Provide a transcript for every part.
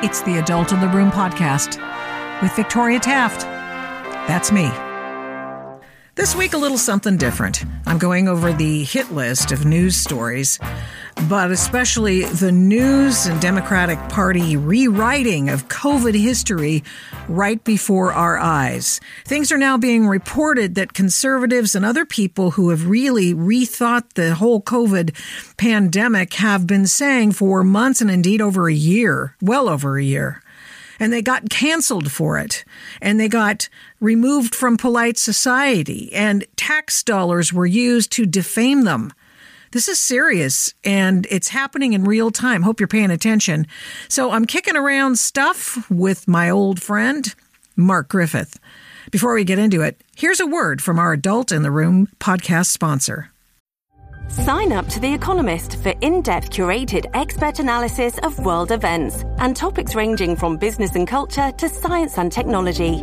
It's the Adult in the Room podcast with Victoria Taft. That's me. This week, a little something different. I'm going over the hit list of news stories, but especially the news and Democratic Party rewriting of COVID history right before our eyes. Things are now being reported that conservatives and other people who have really rethought the whole COVID pandemic have been saying for months and indeed over a year, well over a year. And they got canceled for it. And they got removed from polite society. And tax dollars were used to defame them. This is serious and it's happening in real time. Hope you're paying attention. So I'm kicking around stuff with my old friend, Mark Griffith. Before we get into it, here's a word from our Adult in the Room podcast sponsor. Sign up to The Economist for in depth curated expert analysis of world events and topics ranging from business and culture to science and technology.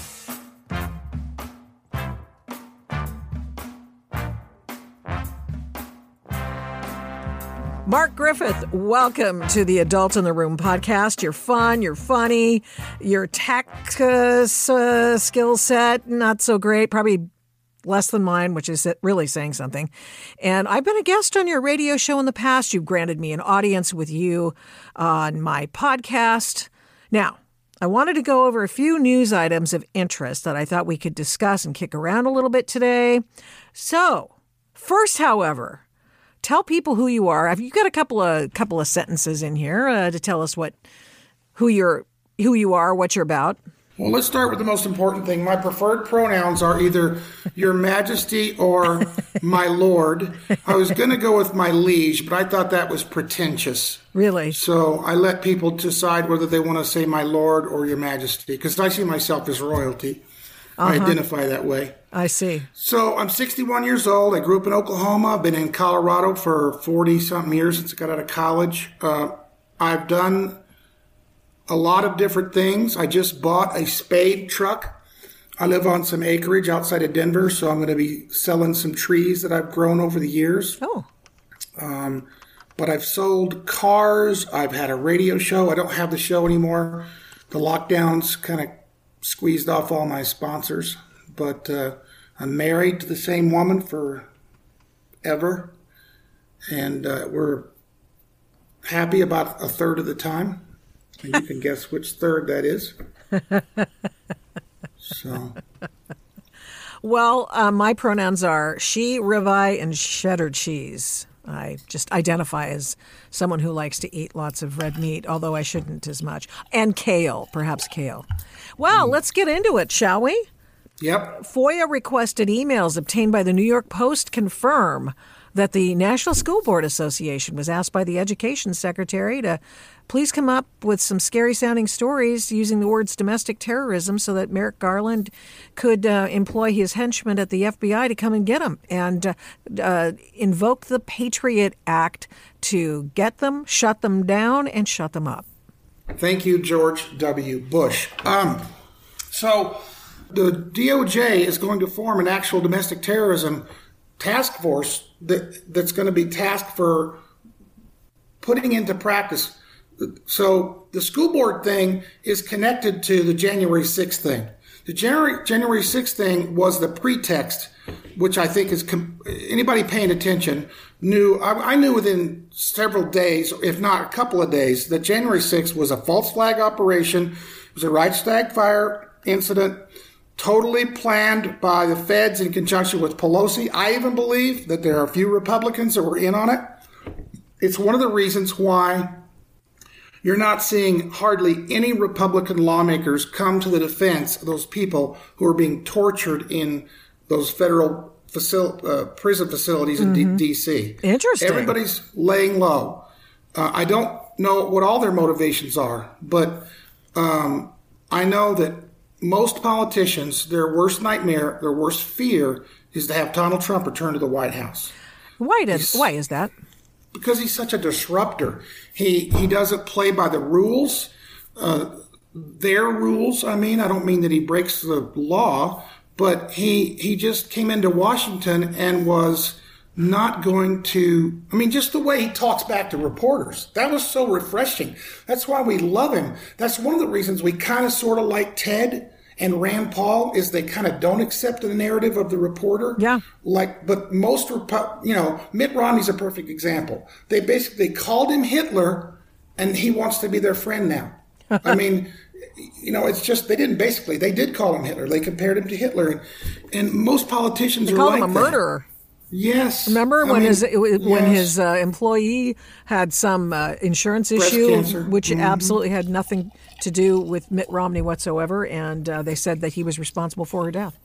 Mark Griffith, welcome to the Adult in the Room podcast. You're fun, you're funny, your tech uh, skill set, not so great, probably less than mine, which is really saying something. And I've been a guest on your radio show in the past. You've granted me an audience with you on my podcast. Now, I wanted to go over a few news items of interest that I thought we could discuss and kick around a little bit today. So, first, however, tell people who you are. You've got a couple of couple of sentences in here uh, to tell us what who you're who you are, what you're about. Well, let's start with the most important thing. My preferred pronouns are either Your Majesty or My Lord. I was going to go with My Liege, but I thought that was pretentious. Really? So I let people decide whether they want to say My Lord or Your Majesty, because I see myself as royalty. Uh-huh. I identify that way. I see. So I'm 61 years old. I grew up in Oklahoma. I've been in Colorado for 40 something years since I got out of college. Uh, I've done a lot of different things. I just bought a spade truck. I live on some acreage outside of Denver, so I'm going to be selling some trees that I've grown over the years. Oh. Um, but I've sold cars. I've had a radio show. I don't have the show anymore. The lockdowns kind of squeezed off all my sponsors. But uh, I'm married to the same woman for ever, and uh, we're happy about a third of the time. And you can guess which third that is. So. Well, uh, my pronouns are she, ribeye, and cheddar cheese. I just identify as someone who likes to eat lots of red meat, although I shouldn't as much. And kale, perhaps kale. Well, mm. let's get into it, shall we? Yep. FOIA requested emails obtained by the New York Post confirm that the National School Board Association was asked by the Education Secretary to please come up with some scary sounding stories using the words domestic terrorism so that Merrick Garland could uh, employ his henchmen at the FBI to come and get him and uh, uh, invoke the Patriot Act to get them, shut them down, and shut them up. Thank you, George W. Bush. Um, so the DOJ is going to form an actual domestic terrorism task force that, that's going to be tasked for putting into practice. So the school board thing is connected to the January 6th thing. The January, January 6th thing was the pretext, which I think is anybody paying attention knew. I, I, knew within several days, if not a couple of days, that January 6th was a false flag operation. It was a Reichstag fire incident totally planned by the feds in conjunction with Pelosi. I even believe that there are a few Republicans that were in on it. It's one of the reasons why you're not seeing hardly any Republican lawmakers come to the defense of those people who are being tortured in those federal facil- uh, prison facilities in mm-hmm. D- D.C. Interesting. Everybody's laying low. Uh, I don't know what all their motivations are, but um, I know that most politicians, their worst nightmare, their worst fear is to have Donald Trump return to the White House. Why did? Why is that? Because he's such a disruptor. He he doesn't play by the rules. Uh, their rules. I mean, I don't mean that he breaks the law, but he he just came into Washington and was not going to I mean just the way he talks back to reporters. That was so refreshing. That's why we love him. That's one of the reasons we kind of sort of like Ted and Rand Paul is they kind of don't accept the narrative of the reporter. Yeah. Like, but most, you know, Mitt Romney's a perfect example. They basically called him Hitler, and he wants to be their friend now. I mean, you know, it's just they didn't basically they did call him Hitler. They compared him to Hitler, and and most politicians they are called like him a that. murderer. Yes. Remember I when mean, his when yes. his uh, employee had some uh, insurance Breast issue, cancer. which Mhm. absolutely had nothing to do with Mitt Romney whatsoever, and uh, they said that he was responsible for her death.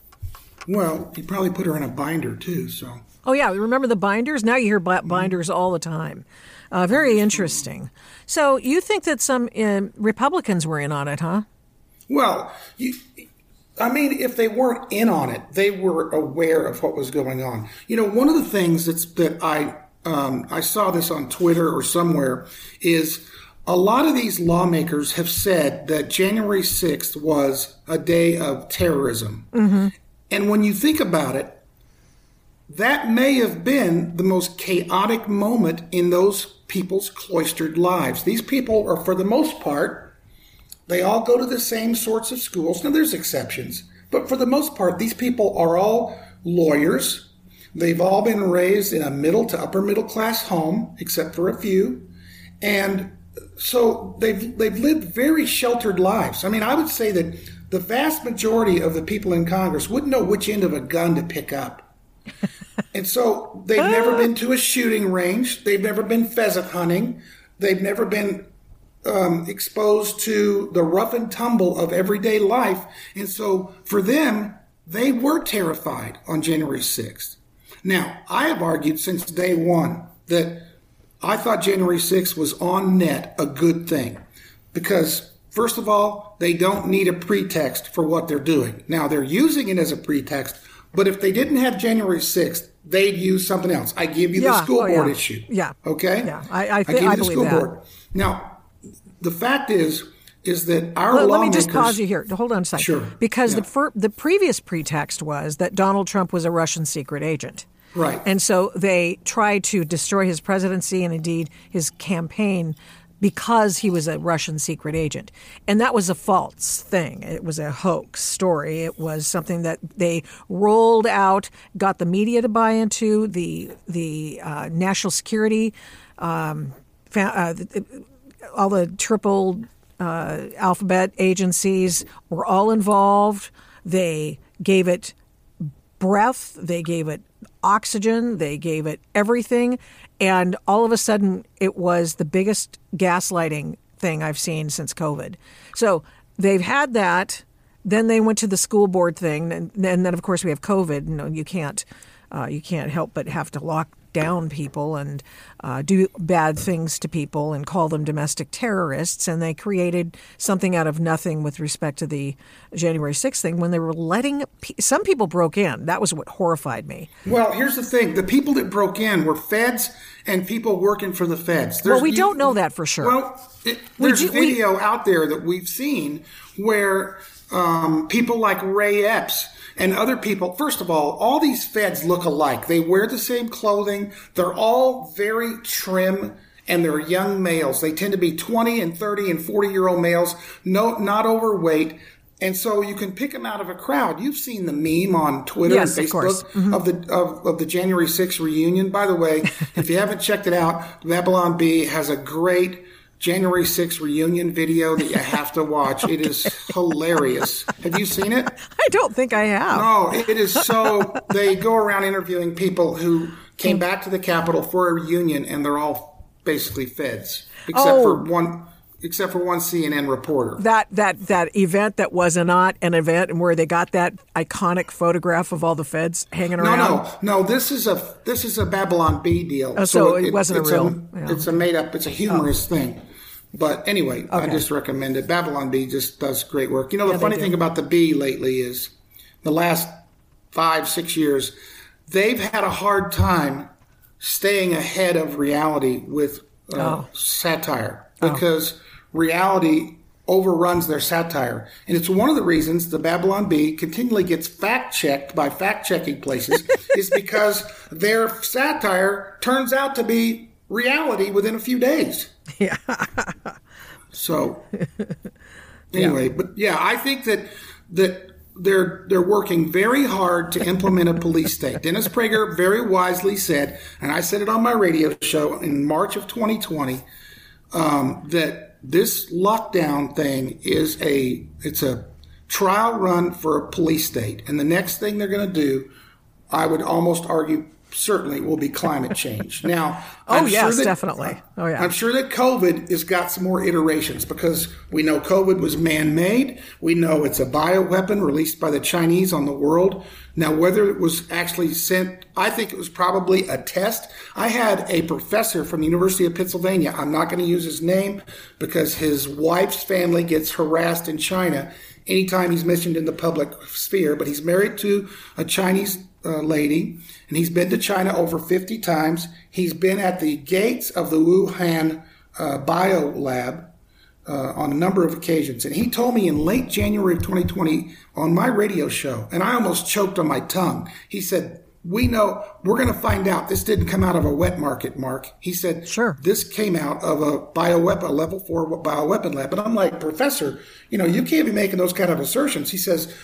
Well, he probably put her in a binder too. So Oh yeah, remember the binders? Now you hear Mm-hmm. binders all the time. Uh, very interesting. So you think that some uh, Republicans were in on it, huh? Well, you, I mean, if they weren't in on it, they were aware of what was going on. You know, one of the things that's that I um, I saw this on Twitter or somewhere is a lot of these lawmakers have said that January sixth was a day of terrorism, mm-hmm. and when you think about it, that may have been the most chaotic moment in those people's cloistered lives. These people are, for the most part, they all go to the same sorts of schools. Now, there's exceptions, but for the most part, these people are all lawyers. They've all been raised in a middle to upper middle class home, except for a few. And so they've, they've lived very sheltered lives. I mean, I would say that the vast majority of the people in Congress wouldn't know which end of a gun to pick up. And so they've never been to a shooting range. They've never been pheasant hunting. They've never been um, exposed to the rough and tumble of everyday life. And so for them, they were terrified on January 6th. Now, I have argued since day one that I thought January 6th was on net a good thing because, first of all, they don't need a pretext for what they're doing. Now, they're using it as a pretext, but if they didn't have January 6th, they'd use something else. I give you the school Oh, board yeah. issue. Yeah. Okay? Yeah. I- I thi- give you I the school that. board. Now, the fact is, is that our Let, let me just pause you here. Hold on a second. Sure. Because the fir- the previous pretext was that Donald Trump was a Russian secret agent. Right. And so they tried to destroy his presidency and indeed his campaign because he was a Russian secret agent. And that was a false thing. It was a hoax story. It was something that they rolled out, got the media to buy into, the the uh, national security, um, uh, all the triple uh, alphabet agencies were all involved. They gave it breath, they gave it oxygen, they gave it everything. And all of a sudden, it was the biggest gaslighting thing I've seen since COVID. So they've had that. Then they went to the school board thing, and, then of course we have COVID. You know, you can't uh, you can't help but have to lock down people and uh, do bad things to people and call them domestic terrorists. And they created something out of nothing with respect to the January 6th thing when they were letting pe- some people broke in. That was what horrified me. Well, here's the thing: the people that broke in were feds and people working for the feds. Well, we don't know that for sure. Well, it, We there's we- video out there that we've seen where um, people like Ray Epps and other people. First of all, all these feds look alike. They wear the same clothing. They're all very trim. And they're young males. They tend to be 20 and 30 and 40 year old males, no, not overweight. And so you can pick them out of a crowd. You've seen the meme on Twitter Yes, and of course. Facebook of the of, of the January 6th reunion. By the way, if you haven't checked it out, Babylon Bee has a great January 6th reunion video that you have to watch. It is hilarious. Have you seen it? I don't think I have. Oh, it is so. They go around interviewing people who came back to the Capitol for a reunion, and they're all basically feds, except Oh. for one, except for one CNN reporter. That that that event that was not an event and where they got that iconic photograph of all the feds hanging around. no, no. No. This is a this is a Babylon Bee deal. Oh, so it wasn't a it's real- A, yeah. Oh. It's a made up. It's a humorous thing. But anyway, I just recommend it. Babylon Bee just does great work. You know, the funny thing about the Bee lately is the last five six years, they've had a hard time staying ahead of reality with uh, oh. satire oh. because oh. Reality overruns their satire. And it's one of the reasons the Babylon Bee continually gets fact checked by fact checking places is because their satire turns out to be reality within a few days. Yeah. so anyway, yeah. but yeah, I think that that they're they're working very hard to implement a police state. Dennis Prager very wisely said, and I said it on my radio show in March of 2020, um, that this lockdown thing is a it's a trial run for a police state, and the next thing they're going to do, I would almost argue, certainly will be climate change. Now, oh I'm yes, sure that, definitely. Oh yeah, I'm sure that COVID has got some more iterations because we know COVID was man-made. We know it's a bioweapon released by the Chinese on the world. Now, whether it was actually sent, I think it was probably a test. I had a professor from the University of Pennsylvania. I'm not going to use his name because his wife's family gets harassed in China anytime he's mentioned in the public sphere, but he's married to a Chinese uh, lady, and he's been to China over 50 times. He's been at the gates of the Wuhan uh, bio lab uh, on a number of occasions. And he told me in late January of 2020 on my radio show, and I almost choked on my tongue. He said, we know we're going to find out this didn't come out of a wet market, Mark. He said, sure. This came out of a bioweapon, a level four bioweapon lab. And I'm like, Professor, you know, you can't be making those kind of assertions. He says,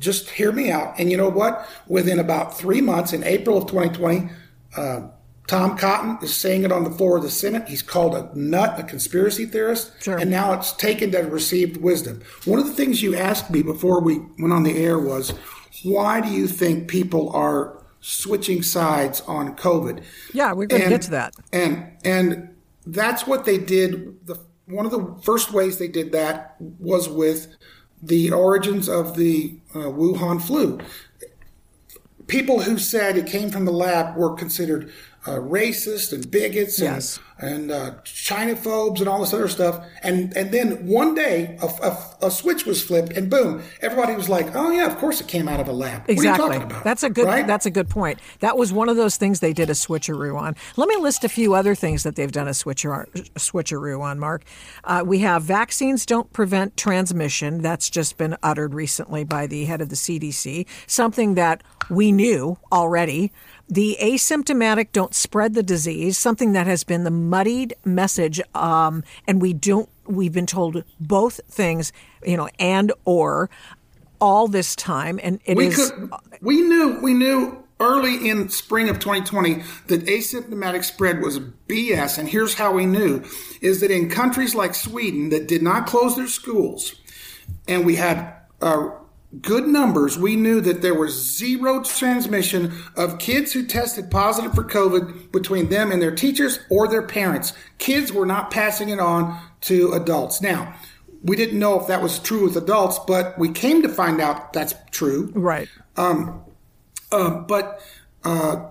just hear me out. And you know what? Within about three months, in April of 2020, uh, Tom Cotton is saying it on the floor of the Senate. He's called a nut, a conspiracy theorist, sure. and now it's taken to received wisdom. One of the things you asked me before we went on the air was, why do you think people are switching sides on COVID? Yeah, we're going to get to that. And and that's what they did. The one of the first ways they did that was with the origins of the uh, Wuhan flu. People who said it came from the lab were considered uh, racist and bigots yes. and, and uh, Chinophobes and all this other stuff. And and then one day a, a, a, switch was flipped and boom, everybody was like, "Oh yeah, of course it came out of a lab." Exactly. That's a good. Right? That's a good point. That was one of those things they did a switcheroo on. Let me list a few other things that they've done a switcher switcheroo on. Mark, uh, we have vaccines don't prevent transmission. That's just been uttered recently by the head of the CDC. Something that we knew already the asymptomatic don't spread the disease, something that has been the muddied message, um, and we don't. We've been told both things, you know, and or all this time, and it we is, Could, we knew. We knew early in spring of 2020 that asymptomatic spread was BS, and here's how we knew: is that in countries like Sweden that did not close their schools, and we had. Uh, good numbers, we knew that there was zero transmission of kids who tested positive for COVID between them and their teachers or their parents. Kids were not passing it on to adults. Now, we didn't know if that was true with adults, but we came to find out that's true. Right. Um, uh, but uh,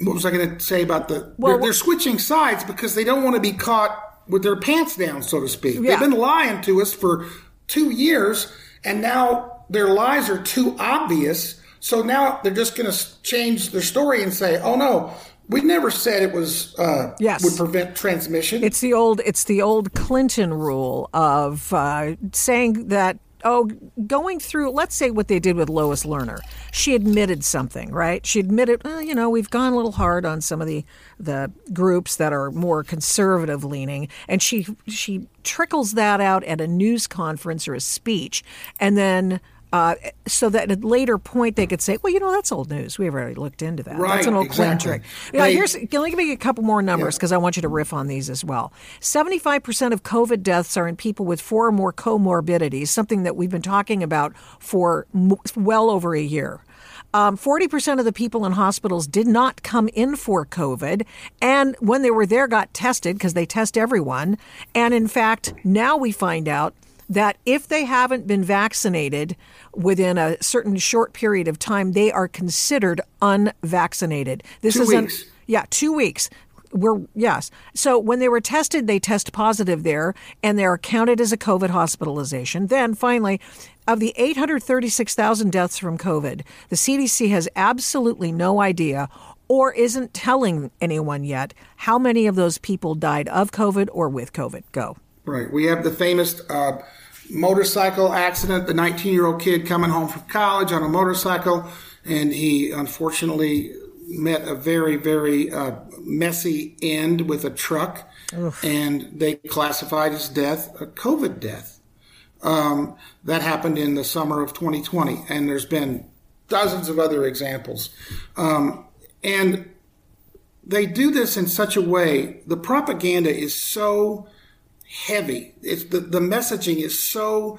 what was I going to say about the? Well, they're, they're, switching sides because they don't want to be caught with their pants down, so to speak. Yeah. They've been lying to us for two years, and now their lies are too obvious. So now they're just going to change their story and say, "Oh no, we never said it was uh, yes. would prevent transmission." It's the old it's the old Clinton rule of uh, saying that oh, going through, let's say what they did with Lois Lerner. She admitted something, right? She admitted, oh, you know, we've gone a little hard on some of the the groups that are more conservative leaning, and she she trickles that out at a news conference or a speech, and then uh, so that at a later point they could say, well, you know, that's old news. We've already looked into that. Right, that's an old exactly. Trick. Yeah, here's, let me give you a couple more numbers because yeah. I want you to riff on these as well. 75% of COVID deaths are in people with four or more comorbidities, something that we've been talking about for well over a year. Um, 40% of the people in hospitals did not come in for COVID, and when they were there, got tested because they test everyone. And in fact, now we find out that if they haven't been vaccinated within a certain short period of time, they are considered unvaccinated. This two is weeks. An, yeah, two weeks. We're yes. So when they were tested, they test positive there, and they are counted as a COVID hospitalization. Then finally, of the 836,000 deaths from COVID, the CDC has absolutely no idea or isn't telling anyone yet how many of those people died of COVID or with COVID. Go. Right. We have the famous uh, motorcycle accident, the 19 year old kid coming home from college on a motorcycle, and he unfortunately met a very, very uh, messy end with a truck, Oof. and they classified his death a COVID death. Um, that happened in the summer of 2020, and there's been dozens of other examples. Um, and they do this in such a way, the propaganda is so heavy, it's, the, the messaging is so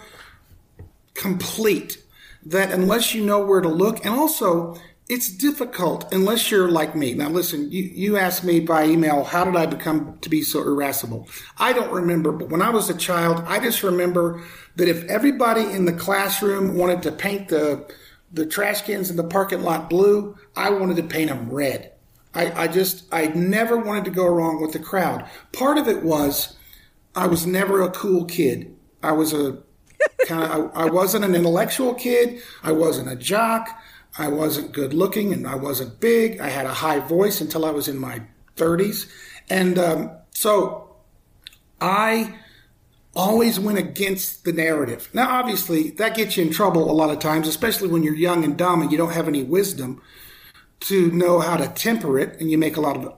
complete that unless you know where to look, and also it's difficult unless you're like me. Now, listen, you, you asked me by email, how did I become to be so irascible? I don't remember, but when I was a child, I just remember that if everybody in the classroom wanted to paint the, the trash cans in the parking lot blue, I wanted to paint them red. I, I just, I never wanted to go wrong with the crowd. Part of it was I was never a cool kid. I was a kind of, I, I wasn't an intellectual kid. I wasn't a jock. I wasn't good looking and I wasn't big. I had a high voice until I was in my 30s. And um, so I always went against the narrative. Now, obviously, that gets you in trouble a lot of times, especially when you're young and dumb and you don't have any wisdom to know how to temper it and you make a lot of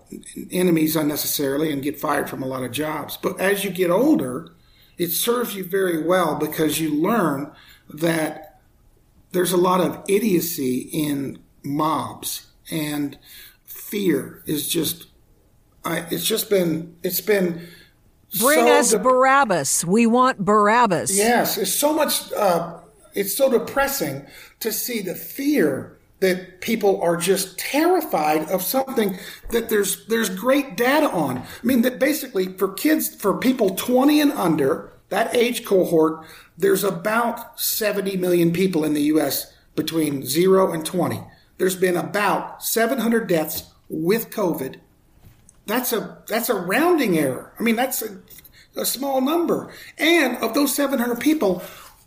enemies unnecessarily and get fired from a lot of jobs. But as you get older, it serves you very well because you learn that there's a lot of idiocy in mobs and fear is just I, it's just been it's been bring so us de- Barabbas. We want Barabbas. Yes, it's so much. Uh, it's so depressing to see the fear that people are just terrified of something that there's there's great data on. I mean that basically for kids for people 20 and under that age cohort there's about 70 million people in the U.S. between 0 and 20. There's been about 700 deaths with COVID. That's a that's a rounding error. I mean, that's a, a small number. And of those 700 people,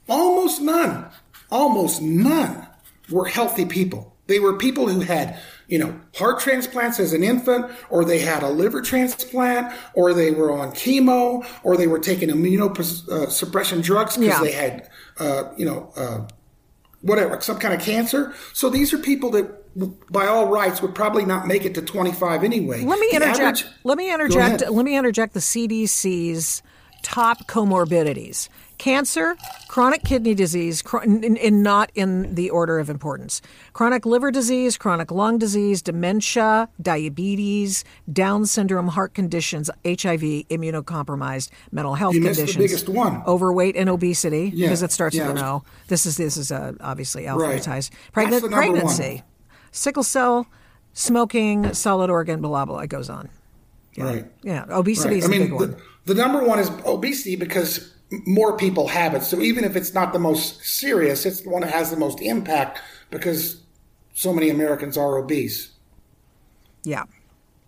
almost none, almost none were healthy people. They were people who had you know, heart transplants as an infant, or they had a liver transplant, or they were on chemo, or they were taking immunosuppression drugs because yeah. they had, uh, you know, uh, whatever, some kind of cancer. So these are people that, by all rights, would probably not make it to 25 anyway. Let me interject. Average, let me interject. Let me interject the CDC's top comorbidities cancer, chronic kidney disease, and not in the order of importance. Chronic liver disease, chronic lung disease, dementia, diabetes, Down syndrome, heart conditions, HIV, immunocompromised, mental health you conditions. the biggest one. Overweight and obesity, yeah. because it starts yeah. with an O. This is this is uh, obviously alphabetized. Right. Pregnant, pregnancy, one. sickle cell, smoking, solid organ, blah blah. It goes on. Yeah. Right. Yeah. Obesity right. is I mean, big one. The, the number one is obesity because more people have it. So even if it's not the most serious, it's the one that has the most impact because so many Americans are obese. Yeah.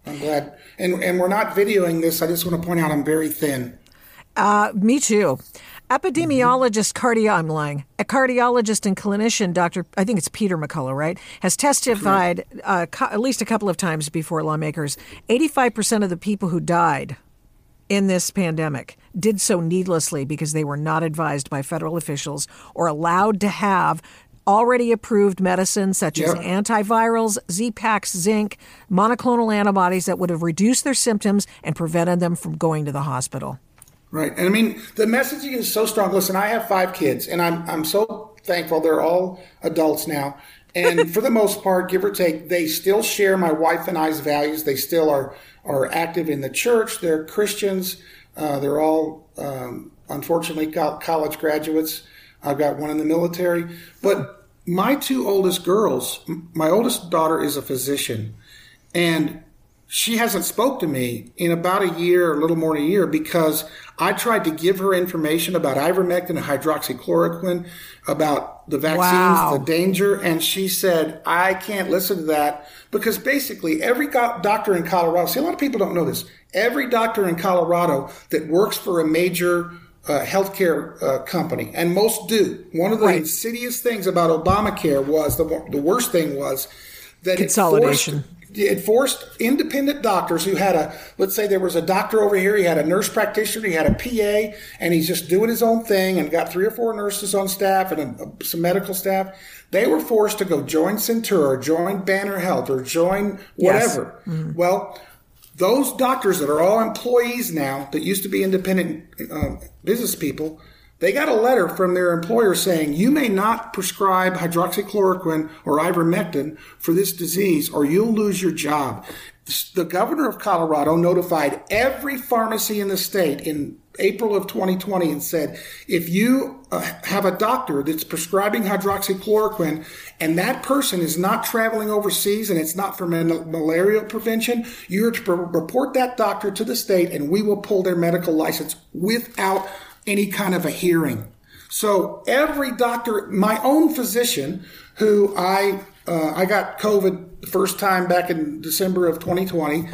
I'm glad. And, and we're not videoing this. I just want to point out I'm very thin. Uh, me too. Epidemiologist, cardio, I'm lying. A cardiologist and clinician, Dr. I think it's Peter McCullough, right, has testified uh, co- at least a couple of times before lawmakers. 85% of the people who died in this pandemic did so needlessly because they were not advised by federal officials or allowed to have already approved medicines such as antivirals, Z-Paks, zinc, monoclonal antibodies that would have reduced their symptoms and prevented them from going to the hospital. Right. And I mean, the messaging is so strong. Listen, I have five kids and I'm, I'm so thankful they're all adults now. And for the most part, give or take, they still share my wife and I's values. They still are, are active in the church. They're Christians. Uh, they're all, um, unfortunately, college graduates. I've got one in the military. But my two oldest girls, my oldest daughter is a physician, and she hasn't spoke to me in about a year, a little more than a year, because I tried to give her information about ivermectin and hydroxychloroquine, about the vaccines, wow. the danger, and she said, I can't listen to that because basically every doctor in Colorado, see, a lot of people don't know this. Every doctor in Colorado that works for a major uh, healthcare uh, company, and most do. One of the right. insidious things about Obamacare was the the worst thing was that consolidation. it forced independent doctors who had a let's say there was a doctor over here he had a nurse practitioner he had a pa and he's just doing his own thing and got three or four nurses on staff and a, some medical staff they were forced to go join centura join banner health or join whatever yes. mm-hmm. well those doctors that are all employees now that used to be independent uh, business people they got a letter from their employer saying you may not prescribe hydroxychloroquine or ivermectin for this disease or you'll lose your job. The governor of Colorado notified every pharmacy in the state in April of 2020 and said, if you uh, have a doctor that's prescribing hydroxychloroquine and that person is not traveling overseas and it's not for malaria prevention, you're to report that doctor to the state and we will pull their medical license without any kind of a hearing. So every doctor, my own physician, who I uh, I got COVID the first time back in December of 2020,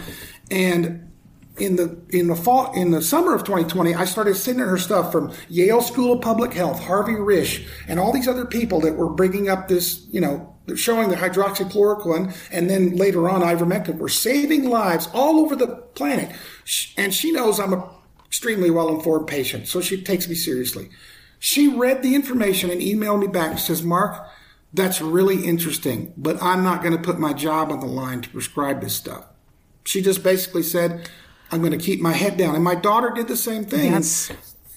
and in the in the fall in the summer of 2020, I started sending her stuff from Yale School of Public Health, Harvey Risch, and all these other people that were bringing up this, you know, showing the hydroxychloroquine and then later on ivermectin were saving lives all over the planet. And she knows I'm a extremely well informed patient, so she takes me seriously. She read the information and emailed me back and says, Mark, that's really interesting, but I'm not going to put my job on the line to prescribe this stuff. She just basically said, I'm going to keep my head down. And my daughter did the same thing. Yes.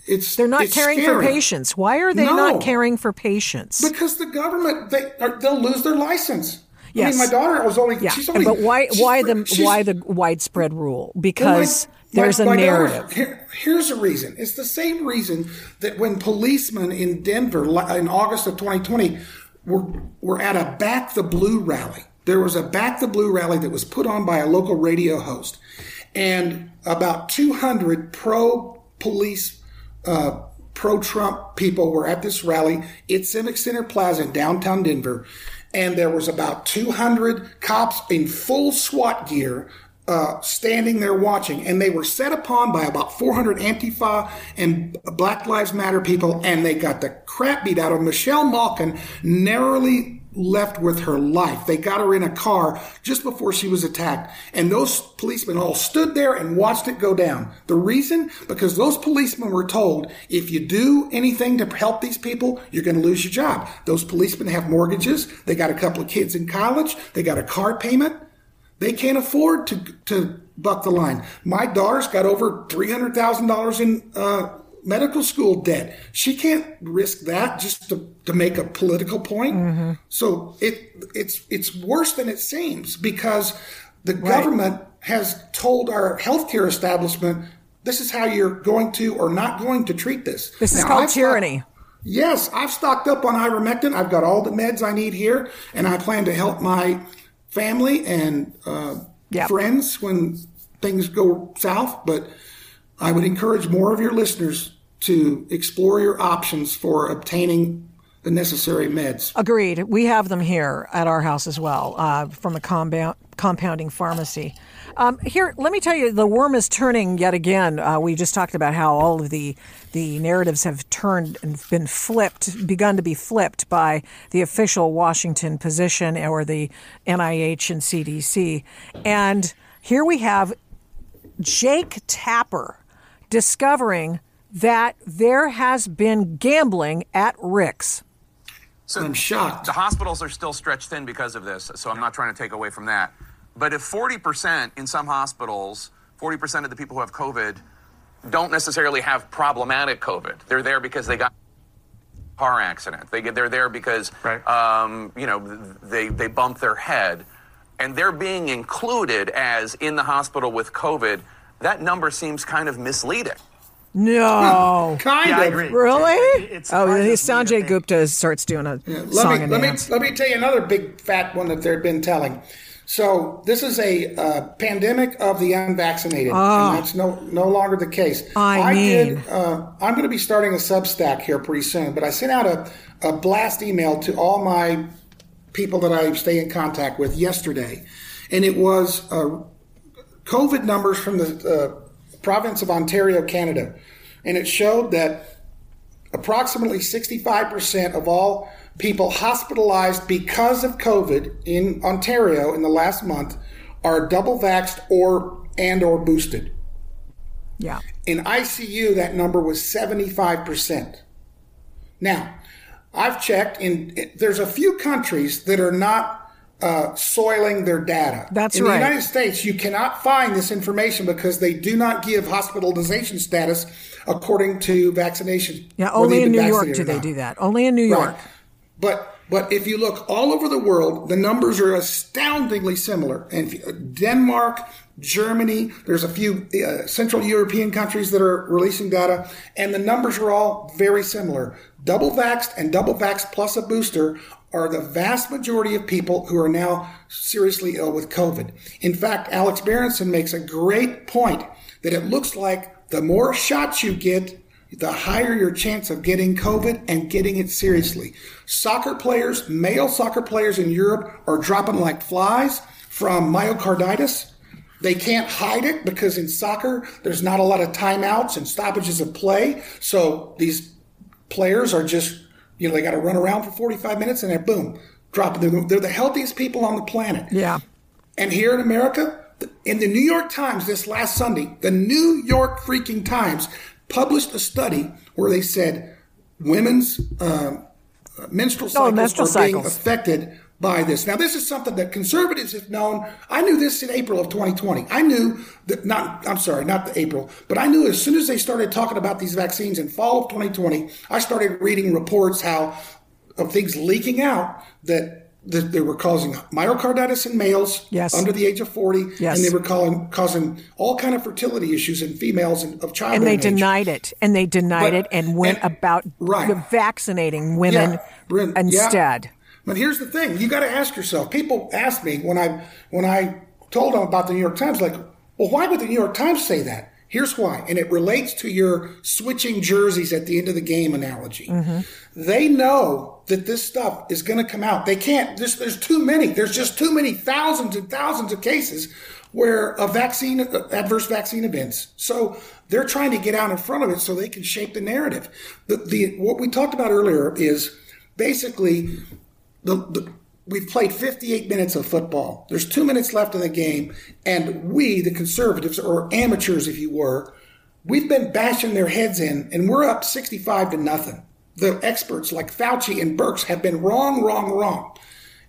It's, They're not it's caring scary. for patients. Why are they no, not caring for patients? Because the government, they, they'll lose their license. Yes. I mean, my daughter was only. Yeah. She's only. But why? Why the why the widespread rule? Because there's a narrative. Here, here's a reason. It's the same reason that when policemen in Denver in August of 2020 were, were at a Back the Blue rally. There was a Back the Blue rally that was put on by a local radio host. And about 200 pro police, uh, pro Trump people were at this rally at Civic Center Plaza in downtown Denver. And there was about 200 cops in full SWAT gear uh, standing there watching, and they were set upon by about 400 Antifa and Black Lives Matter people, and they got the crap beat out of Michelle Malkin, narrowly left with her life. They got her in a car just before she was attacked, and those policemen all stood there and watched it go down. The reason? Because those policemen were told if you do anything to help these people, you're going to lose your job. Those policemen have mortgages, they got a couple of kids in college, they got a car payment. They can't afford to to buck the line. My daughter's got over three hundred thousand dollars in uh, medical school debt. She can't risk that just to, to make a political point. Mm-hmm. So it it's it's worse than it seems because the right. government has told our healthcare establishment this is how you're going to or not going to treat this. This now, is called I've tyranny. Stocked, yes, I've stocked up on ivermectin. I've got all the meds I need here, and I plan to help my family and uh, yep. friends when things go south. But I would encourage more of your listeners to explore your options for obtaining the necessary meds. Agreed. We have them here at our house as well uh, from the compound, compounding pharmacy. Um, here, let me tell you, the worm is turning yet again. Uh, we just talked about how all of the the narratives have turned and been flipped, begun to be flipped by the official Washington position or the NIH and CDC. And here we have Jake Tapper discovering that there has been gambling at Rick's. So I'm shocked. The hospitals are still stretched thin because of this, so I'm not trying to take away from that. But if 40% in some hospitals, 40% of the people who have COVID don't necessarily have problematic COVID, they're there because they got car accident. They get they're there because right. um, you know they they bump their head, and they're being included as in the hospital with COVID. That number seems kind of misleading. No, kind yeah, of. I agree. Really? It's oh, Sanjay Gupta starts doing a yeah, let song me, and let dance. Me, let me tell you another big fat one that they've been telling. So this is a uh, pandemic of the unvaccinated, oh. and that's no no longer the case. I, I mean, did. Uh, I'm going to be starting a Substack here pretty soon, but I sent out a, a blast email to all my people that I stay in contact with yesterday, and it was uh, COVID numbers from the uh, province of Ontario, Canada. And it showed that approximately 65% of all people hospitalized because of COVID in Ontario in the last month are double vaxxed or and or boosted. Yeah. In ICU, that number was 75%. Now, I've checked, in there's a few countries that are not uh, soiling their data. That's in right. In the United States, you cannot find this information because they do not give hospitalization status according to vaccination. Yeah, only in New York do they do that. Only in New York. Right. But but if you look all over the world, the numbers are astoundingly similar. And Denmark, Germany, there's a few uh, Central European countries that are releasing data, and the numbers are all very similar. Double vaxxed and double vaxxed plus a booster are the vast majority of people who are now seriously ill with COVID. In fact, Alex Berenson makes a great point that it looks like the more shots you get, the higher your chance of getting COVID and getting it seriously. Soccer players, male soccer players in Europe are dropping like flies from myocarditis. They can't hide it because in soccer, there's not a lot of timeouts and stoppages of play. So these players are just, you know, they got to run around for 45 minutes and then boom, drop. They're, they're the healthiest people on the planet. Yeah. And here in America, in the New York Times this last Sunday, the New York freaking Times published a study where they said women's uh, menstrual cycles menstrual are being affected by this. Now, this is something that conservatives have known. I knew this in April of 2020. I knew that not, I'm sorry, not the April, but I knew as soon as they started talking about these vaccines in fall of 2020, I started reading reports how of things leaking out that that they were causing myocarditis in males Yes. under the age of 40 Yes. and they were calling, causing all kind of fertility issues in females and of And they age. denied it. And they denied But- it and went and- about right. vaccinating women Yeah, Bryn- yeah. instead. But here's the thing: you got to ask yourself. People ask me when I when I told them about the New York Times, like, well, why would the New York Times say that? Here's why, and it relates to your switching jerseys at the end of the game analogy. Mm-hmm. They know that this stuff is going to come out. They can't. There's, there's too many. There's just too many thousands and thousands of cases where a vaccine, uh, adverse vaccine events. So they're trying to get out in front of it so they can shape the narrative. The, the what we talked about earlier is basically the, the we've played 58 minutes of football. There's two minutes left in the game, and we, the conservatives or amateurs, if you were, we've been bashing their heads in, and we're up 65 to nothing. The experts like Fauci and Birx have been wrong, wrong, wrong.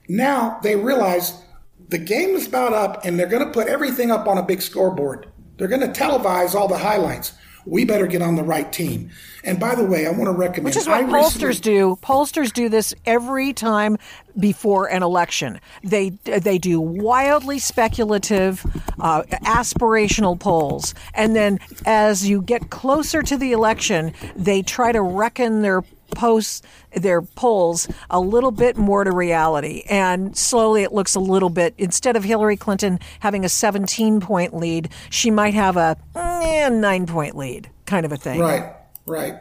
Now they realize the game is about up, and they're going to put everything up on a big scoreboard. They're going to televise all the highlights. We better get on the right team. And by the way, I want to recommend. Which is what I pollsters recently- do. Pollsters do this every time before an election. They they do wildly speculative, uh, aspirational polls, and then as you get closer to the election, they try to reckon their posts their polls a little bit more to reality and slowly it looks a little bit instead of hillary clinton having a 17 point lead she might have a eh, 9 point lead kind of a thing Right, right.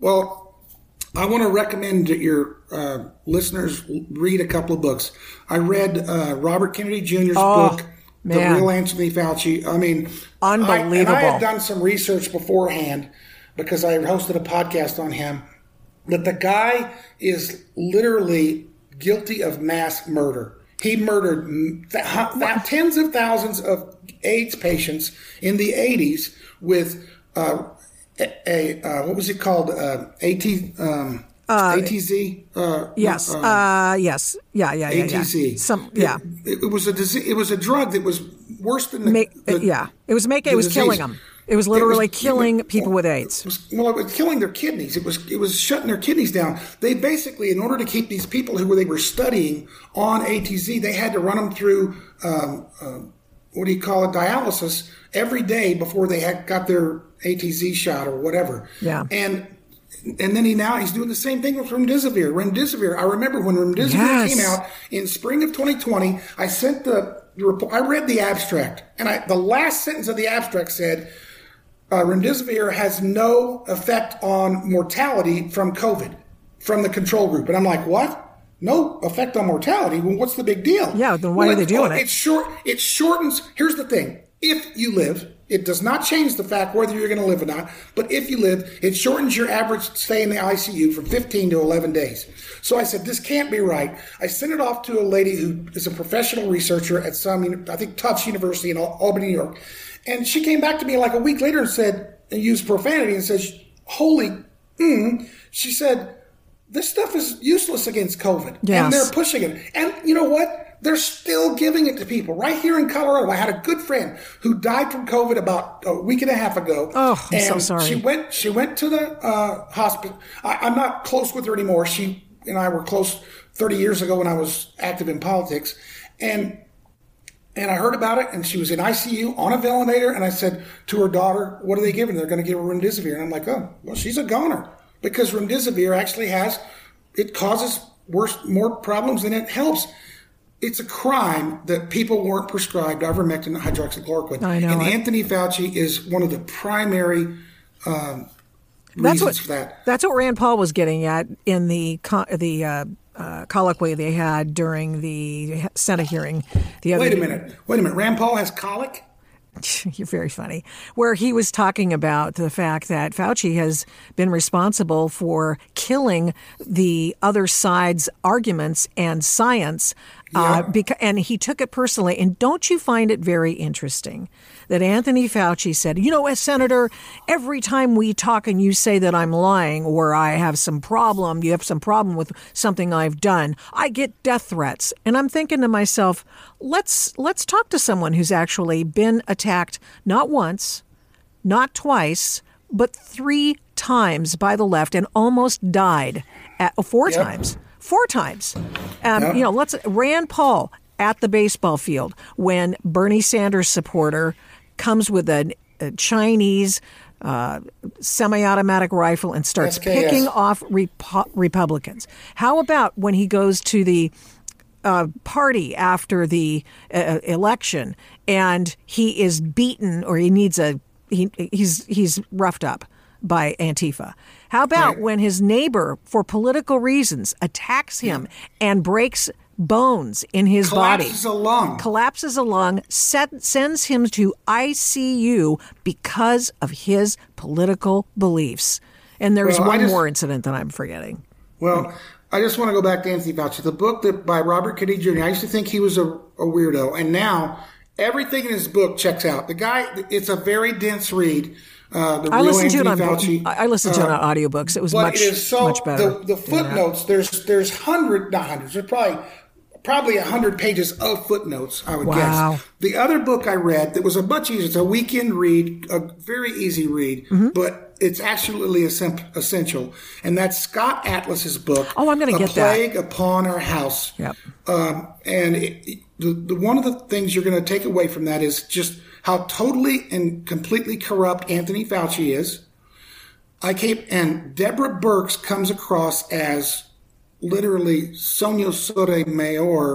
Well, I want to recommend that your uh, listeners read a couple of books. I read uh, Robert Kennedy Jr.'s book, The Oh. Real Anthony Fauci. I mean, I, and I had done some research beforehand because I hosted a podcast on him. But the guy is literally guilty of mass murder. He murdered th- th- tens of thousands of AIDS patients in the 80s with uh, a, a uh, what was it called? Uh, AT, um, ATZ? Uh, Yes. Uh, yes. Yeah. Yeah. Yeah. ATZ. Yeah. Some. Yeah. It, it was a disease, it was a drug that was worse than the, Make, the- yeah. It was making. It was killing them. It was literally It was- killing was- people with AIDS. It was, well, it was killing their kidneys. It was it was shutting their kidneys down. They basically, in order to keep these people who they were studying on ATZ, they had to run them through um, uh, what do you call it, dialysis every day before they had got their ATZ shot or whatever. Yeah. and. And then he now he's doing the same thing with remdesivir. Remdesivir. I remember when remdesivir Yes. came out in spring of 2020. I sent the. I read the abstract, and I, the last sentence of the abstract said, uh, remdesivir has no effect on mortality from COVID from the control group. And I'm like, what? No effect on mortality? Well, what's the big deal? Yeah, then why are they doing it? It short. It shortens. Here's the thing: if you live, It does not change the fact whether you're going to live or not, but if you live, it shortens your average stay in the ICU from 15 to 11 days. So I said, this can't be right. I sent it off to a lady who is a professional researcher at some, I think, Tufts University in Albany, New York. And she came back to me like a week later and said, and used profanity and says, holy, mm, she said, this stuff is useless against COVID. Yes. And they're pushing it. And you know what? They're still giving it to people. Right here in Colorado, I had a good friend who died from COVID about a week and a half ago. Oh, I'm so sorry. She went. She went to the uh, hospital. I, I'm not close with her anymore. She and I were close 30 years ago when I was active in politics, and and I heard about it, and she was in ICU on a ventilator. And I said to her daughter, "What are they giving? They're going to give her remdesivir." And I'm like, "Oh, well, she's a goner because remdesivir actually has it causes worse, more problems than it helps." It's a crime that people weren't prescribed ivermectin hydroxychloroquine. I know And it. Anthony Fauci is one of the primary um, That's reasons what for that. that's what Rand Paul was getting at in the the uh, uh, colloquy they had during the Senate hearing the other Wait a minute. Wait a minute. Rand Paul has colic? You're very funny. Where he was talking about the fact that Fauci has been responsible for killing the other side's arguments and science. Uh, beca- and he took it personally. And don't you find it very interesting that Anthony Fauci said, you know, as Senator, every time we talk and you say that I'm lying or I have some problem, you have some problem with something I've done, I get death threats. And I'm thinking to myself, let's let's talk to someone who's actually been attacked not once, not twice, but three times by the left and almost died at four Yep. times. Four times. Um, Yeah. You know, let's Rand Paul at the baseball field when Bernie Sanders supporter comes with a, a Chinese uh, semi-automatic rifle and starts SKS. picking off Repu- Republicans. How about when he goes to the uh, party after the uh, election and he is beaten or he needs a he, he's he's roughed up by Antifa. How about when his neighbor, for political reasons, attacks him and breaks bones in his Collapses body, Collapses a lung. collapses a lung, set, sends him to ICU because of his political beliefs. And there's Well, one just- more incident that I'm forgetting. Well, I just want to go back to Anthony Fauci. The book that by Robert Kennedy Jr. I used to think he was a, a weirdo, and now everything in his book checks out. The guy, it's a very dense read. Uh, the I real listened to it Anthony on Fauci. I listened to it on audiobooks. It was much it is so much better. The, the footnotes. There's there's hundred not hundreds. There's probably probably a hundred pages of footnotes. I would Wow. guess. The other book I read that was a much easier. It's a weekend read, a very easy read, Mm-hmm. but it's absolutely essential. And that's Scott Atlas's book. Oh, I'm gonna A get that. Plague Upon Our House. Yep. Um, and it, it- the, the one of the things you're going to take away from that is just how totally and completely corrupt Anthony Fauci is. I came and Deborah Birx comes across as literally Sonia Sotomayor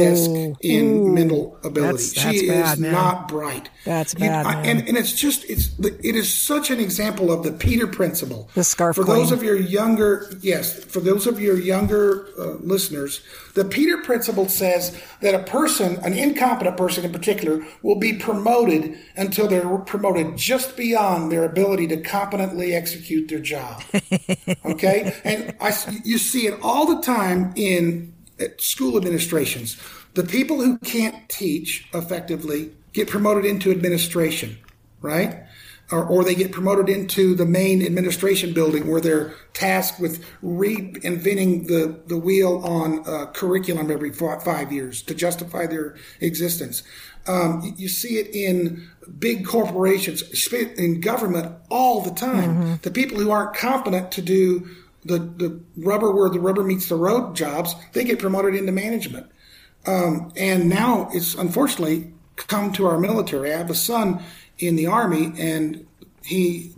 esque in Ooh. mental ability. That's- that's she bad, is man. not bright. That's You- bad, I- and and it's just it's it is such an example of the Peter principle. The scarf for those of your younger yes for those of your younger uh, listeners, the Peter principle says that a person, an incompetent person in particular, will be promoted until they're promoted just beyond their ability to competently execute their job. okay, and I you see it all the time in uh, school administrations. The people who can't teach effectively get promoted into administration, right? Or, or they get promoted into the main administration building where they're tasked with reinventing the, the wheel on uh, curriculum every five years to justify their existence. Um, you- see it in big corporations, in government all the time. The people who aren't competent to do the, the rubber where the rubber meets the road jobs, they get promoted into management. Um, and now it's unfortunately come to our military. I have a son in the army, and he,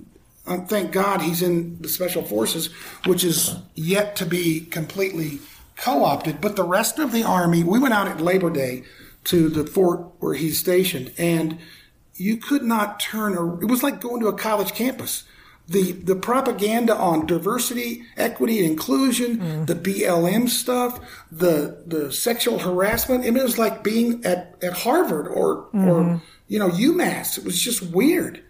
uh, thank God, he's in the special forces, which is yet to be completely co-opted. But the rest of the army, we went out at Labor Day to the fort where he's stationed, and you could not turn. A, it was like going to a college campus the the propaganda on diversity, equity, and inclusion, the BLM stuff, the the sexual harassment. I mean, it was like being at, at Harvard or or you know, UMass. It was just weird.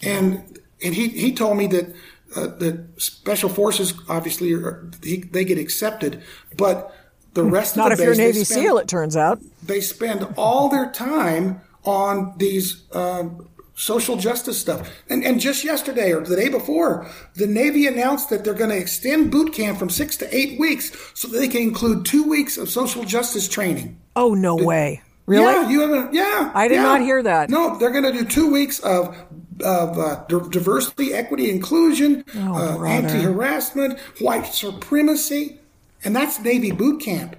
And and he, he told me that uh, the special forces obviously are, he, they get accepted, but the rest Not of the if you're base, they Navy spend- SEAL, it turns out. they spend all their time on these um, social justice stuff. And, and just yesterday or the day before, the Navy announced that they're going to extend boot camp from six to eight weeks so that they can include two weeks of social justice training. Oh, no way. Really? Yeah, you haven't. Yeah, I did yeah. not hear that. No, they're going to do two weeks of of uh, di- diversity, equity, inclusion, Oh, uh, anti-harassment, white supremacy, and that's Navy boot camp.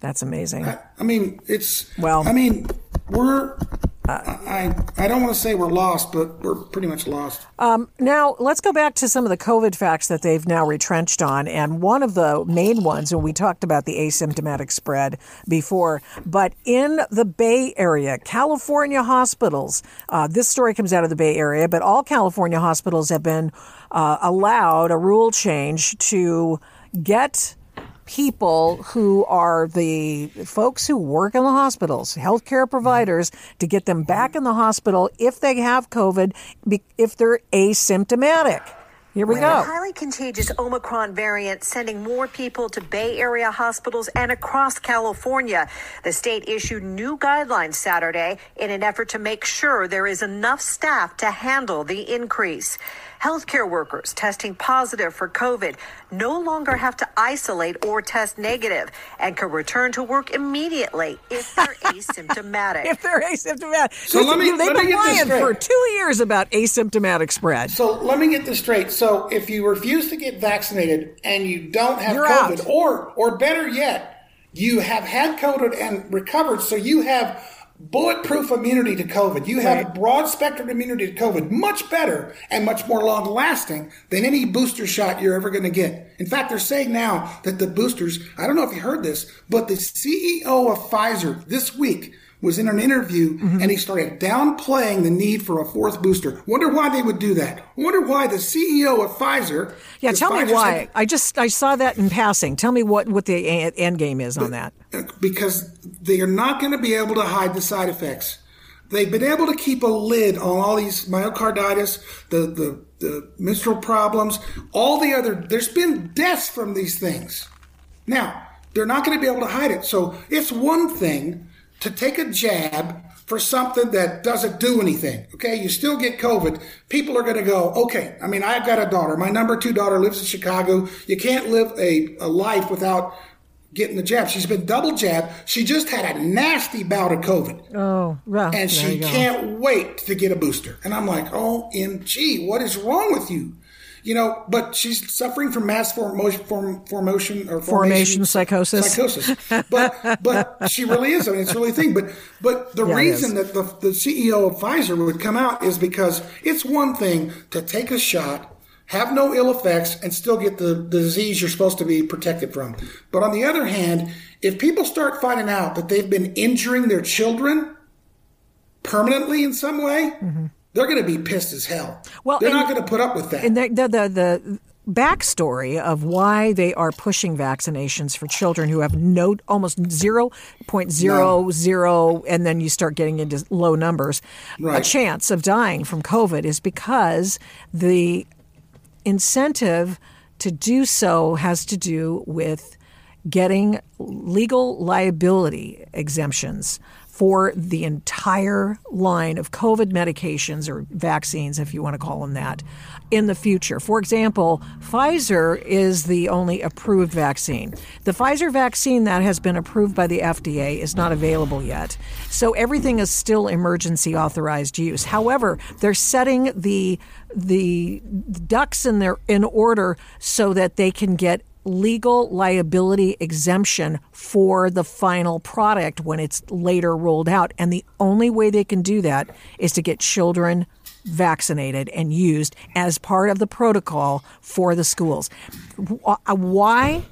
That's amazing. I mean, it's Well- I mean, we're. I I don't want to say we're lost, but we're pretty much lost. Now, let's go back to some of the COVID facts that they've now retrenched on. And one of the main ones, and we talked about the asymptomatic spread before, but in the Bay Area, California hospitals, uh, this story comes out of the Bay Area, but all California hospitals have been uh, allowed a rule change to get people who are the folks who work in the hospitals, healthcare mm-hmm. providers, to get them back in the hospital if they have COVID, if they're asymptomatic. Here we The go. highly contagious Omicron variant sending more people to Bay Area hospitals and across California. The state issued new guidelines Saturday in an effort to make sure there is enough staff to handle the increase. Healthcare workers testing positive for COVID no longer have to isolate or test negative and can return to work immediately if they're asymptomatic. If they're asymptomatic. So let me- They've let me been get this lying straight. for two years about asymptomatic spread. So let me get this straight. So if you refuse to get vaccinated and you don't have You're COVID, out. or or better yet, you have had COVID and recovered, so you have bulletproof immunity to COVID. You have Right. broad spectrum immunity to COVID, much better and much more long lasting than any booster shot you're ever going to get. In fact, they're saying now that the boosters, I don't know if you heard this, but the CEO of Pfizer this week was in an interview Mm-hmm. and he started downplaying the need for a fourth booster. Wonder why they would do that. Wonder why the CEO of Pfizer. Yeah, tell me why. said- I just I saw that in passing. Tell me what what the a- end game is on that. because they are not going to be able to hide the side effects. They've been able to keep a lid on all these myocarditis, the, the, the menstrual problems, all the other, there's been deaths from these things. Now, they're not going to be able to hide it. So it's one thing to take a jab for something that doesn't do anything. Okay. You still get COVID. People are going to go, okay. I mean, I've got a daughter. My number two daughter lives in Chicago. You can't live a, a life without getting the jab. She's been double jabbed. She just had a nasty bout of COVID Oh, and there she can't wait to get a booster. And I'm like, OMG, what is wrong with you? You know, but she's suffering from mass formation, form, formation or Formation psychosis. Psychosis, but but she really is. I mean, it's really a thing. But but the Yeah, reason that the, the CEO of Pfizer would come out is because it's one thing to take a shot, have no ill effects, and still get the, the disease you're supposed to be protected from. But on the other hand, if people start finding out that they've been injuring their children permanently in some way, mm-hmm. They're going to be pissed as hell. Well, they're and- not going to put up with that. And the, the, the, the backstory of why they are pushing vaccinations for children who have no almost 0.00 and then you start getting into low numbers a chance of dying from covid is because the incentive to do so has to do with getting legal liability exemptions for the entire line of COVID medications or vaccines, if you want to call them that, in the future. For example, Pfizer is the only approved vaccine. The Pfizer vaccine that has been approved by the FDA is not available yet. So everything is still emergency authorized use. However, they're setting the the ducks in their in order so that they can get legal liability exemption for the final product when it's later rolled out. And the only way they can do that is to get children vaccinated and used as part of the protocol for the schools. Uh, why?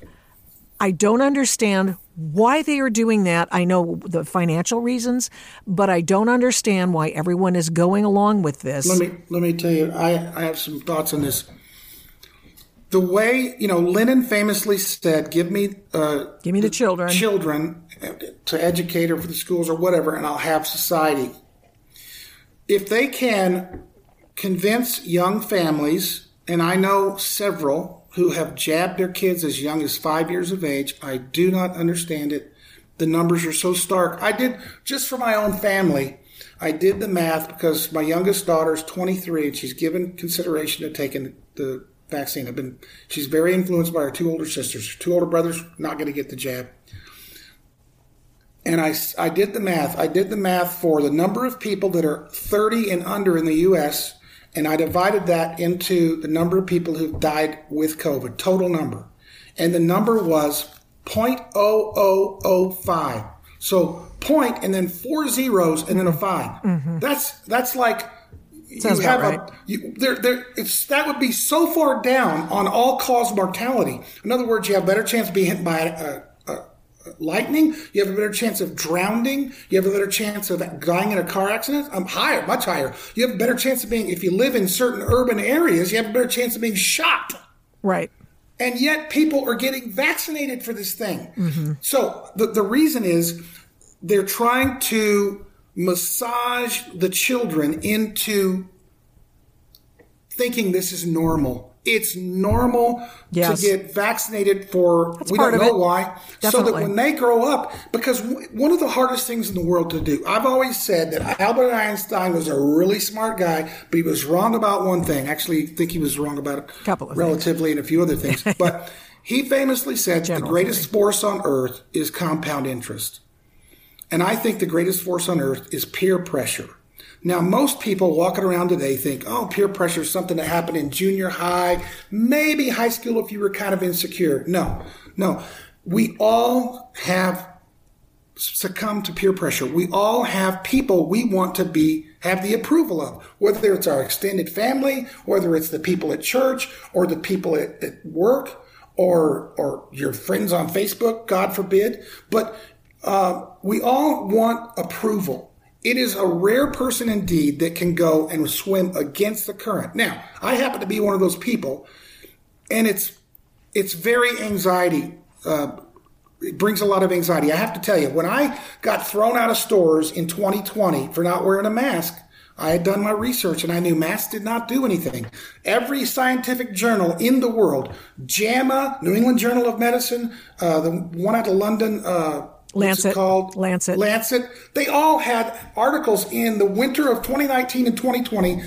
I don't understand why they are doing that. I know the financial reasons, but I don't understand why everyone is going along with this. let me let me tell you, I, I have some thoughts on this. The way you know, Lenin famously said, "Give me, uh, Give me the children. children to educate or for the schools or whatever, and I'll have society." if they can convince young families, and I know several who have jabbed their kids as young as five years of age, I do not understand it. The numbers are so stark. I did, just for my own family, I did the math because my youngest daughter is 23 and she's given consideration to taking the vaccine. I've been, she's very influenced by her two older sisters. Her two older brothers not going to get the jab. And I, I did the math. I did the math for the number of people that are 30 and under in the U.S. And I divided that into the number of people who've died with COVID, total number. And the number was 0.0005. So point and then four zeros and then a 5 mm-hmm. That's that's like Sounds you have right. a you, there there it's that would be so far down on all cause mortality. In other words, you have a better chance of being hit by a, a, a lightning. You have a better chance of drowning. You have a better chance of dying in a car accident. I'm um, higher, much higher. You have a better chance of being if you live in certain urban areas. You have a better chance of being shot. Right. And yet people are getting vaccinated for this thing. Mm-hmm. So the, the reason is they're trying to massage the children into thinking this is normal. It's normal yes. to get vaccinated for That's we don't know it. why. Definitely. So that when they grow up, because one of the hardest things in the world to do, I've always said that Albert Einstein was a really smart guy, but he was wrong about one thing. Actually, I think he was wrong about a couple of relatively things. and a few other things. but he famously said the greatest thing. force on earth is compound interest. And I think the greatest force on earth is peer pressure. Now, most people walking around today think, oh, peer pressure is something that happened in junior high, maybe high school if you were kind of insecure. No, no. We all have succumbed to peer pressure. We all have people we want to be, have the approval of, whether it's our extended family, whether it's the people at church or the people at, at work or, or your friends on Facebook, God forbid. But uh, we all want approval. It is a rare person indeed that can go and swim against the current. Now, I happen to be one of those people, and it's it's very anxiety. Uh, it brings a lot of anxiety. I have to tell you, when I got thrown out of stores in 2020 for not wearing a mask, I had done my research and I knew masks did not do anything. Every scientific journal in the world, JAMA, New England Journal of Medicine, uh, the one out of London, uh, Lancet called Lancet. Lancet. They all had articles in the winter of 2019 and 2020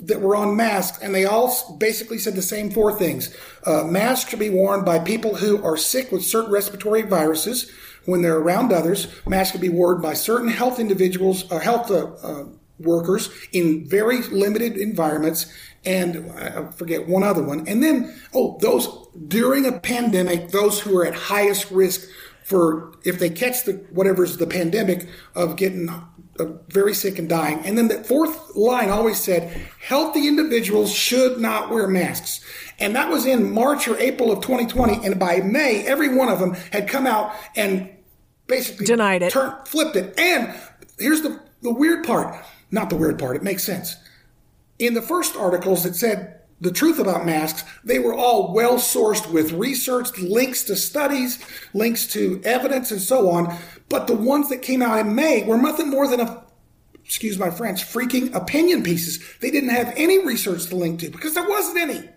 that were on masks, and they all basically said the same four things. Uh, masks should be worn by people who are sick with certain respiratory viruses when they're around others. Masks should be worn by certain health individuals, uh, health uh, uh workers in very limited environments, and I forget one other one. And then, oh, those during a pandemic, those who are at highest risk for if they catch the whatever's the pandemic of getting uh, very sick and dying. And then the fourth line always said healthy individuals should not wear masks. And that was in March or April of 2020. And by May, every one of them had come out and basically denied it, turned, flipped it. And here's the, the weird part. Not the weird part. It makes sense. In the first articles, it said the truth about masks, they were all well sourced with research, links to studies, links to evidence, and so on. But the ones that came out in May were nothing more than a, excuse my French, freaking opinion pieces. They didn't have any research to link to because there wasn't any.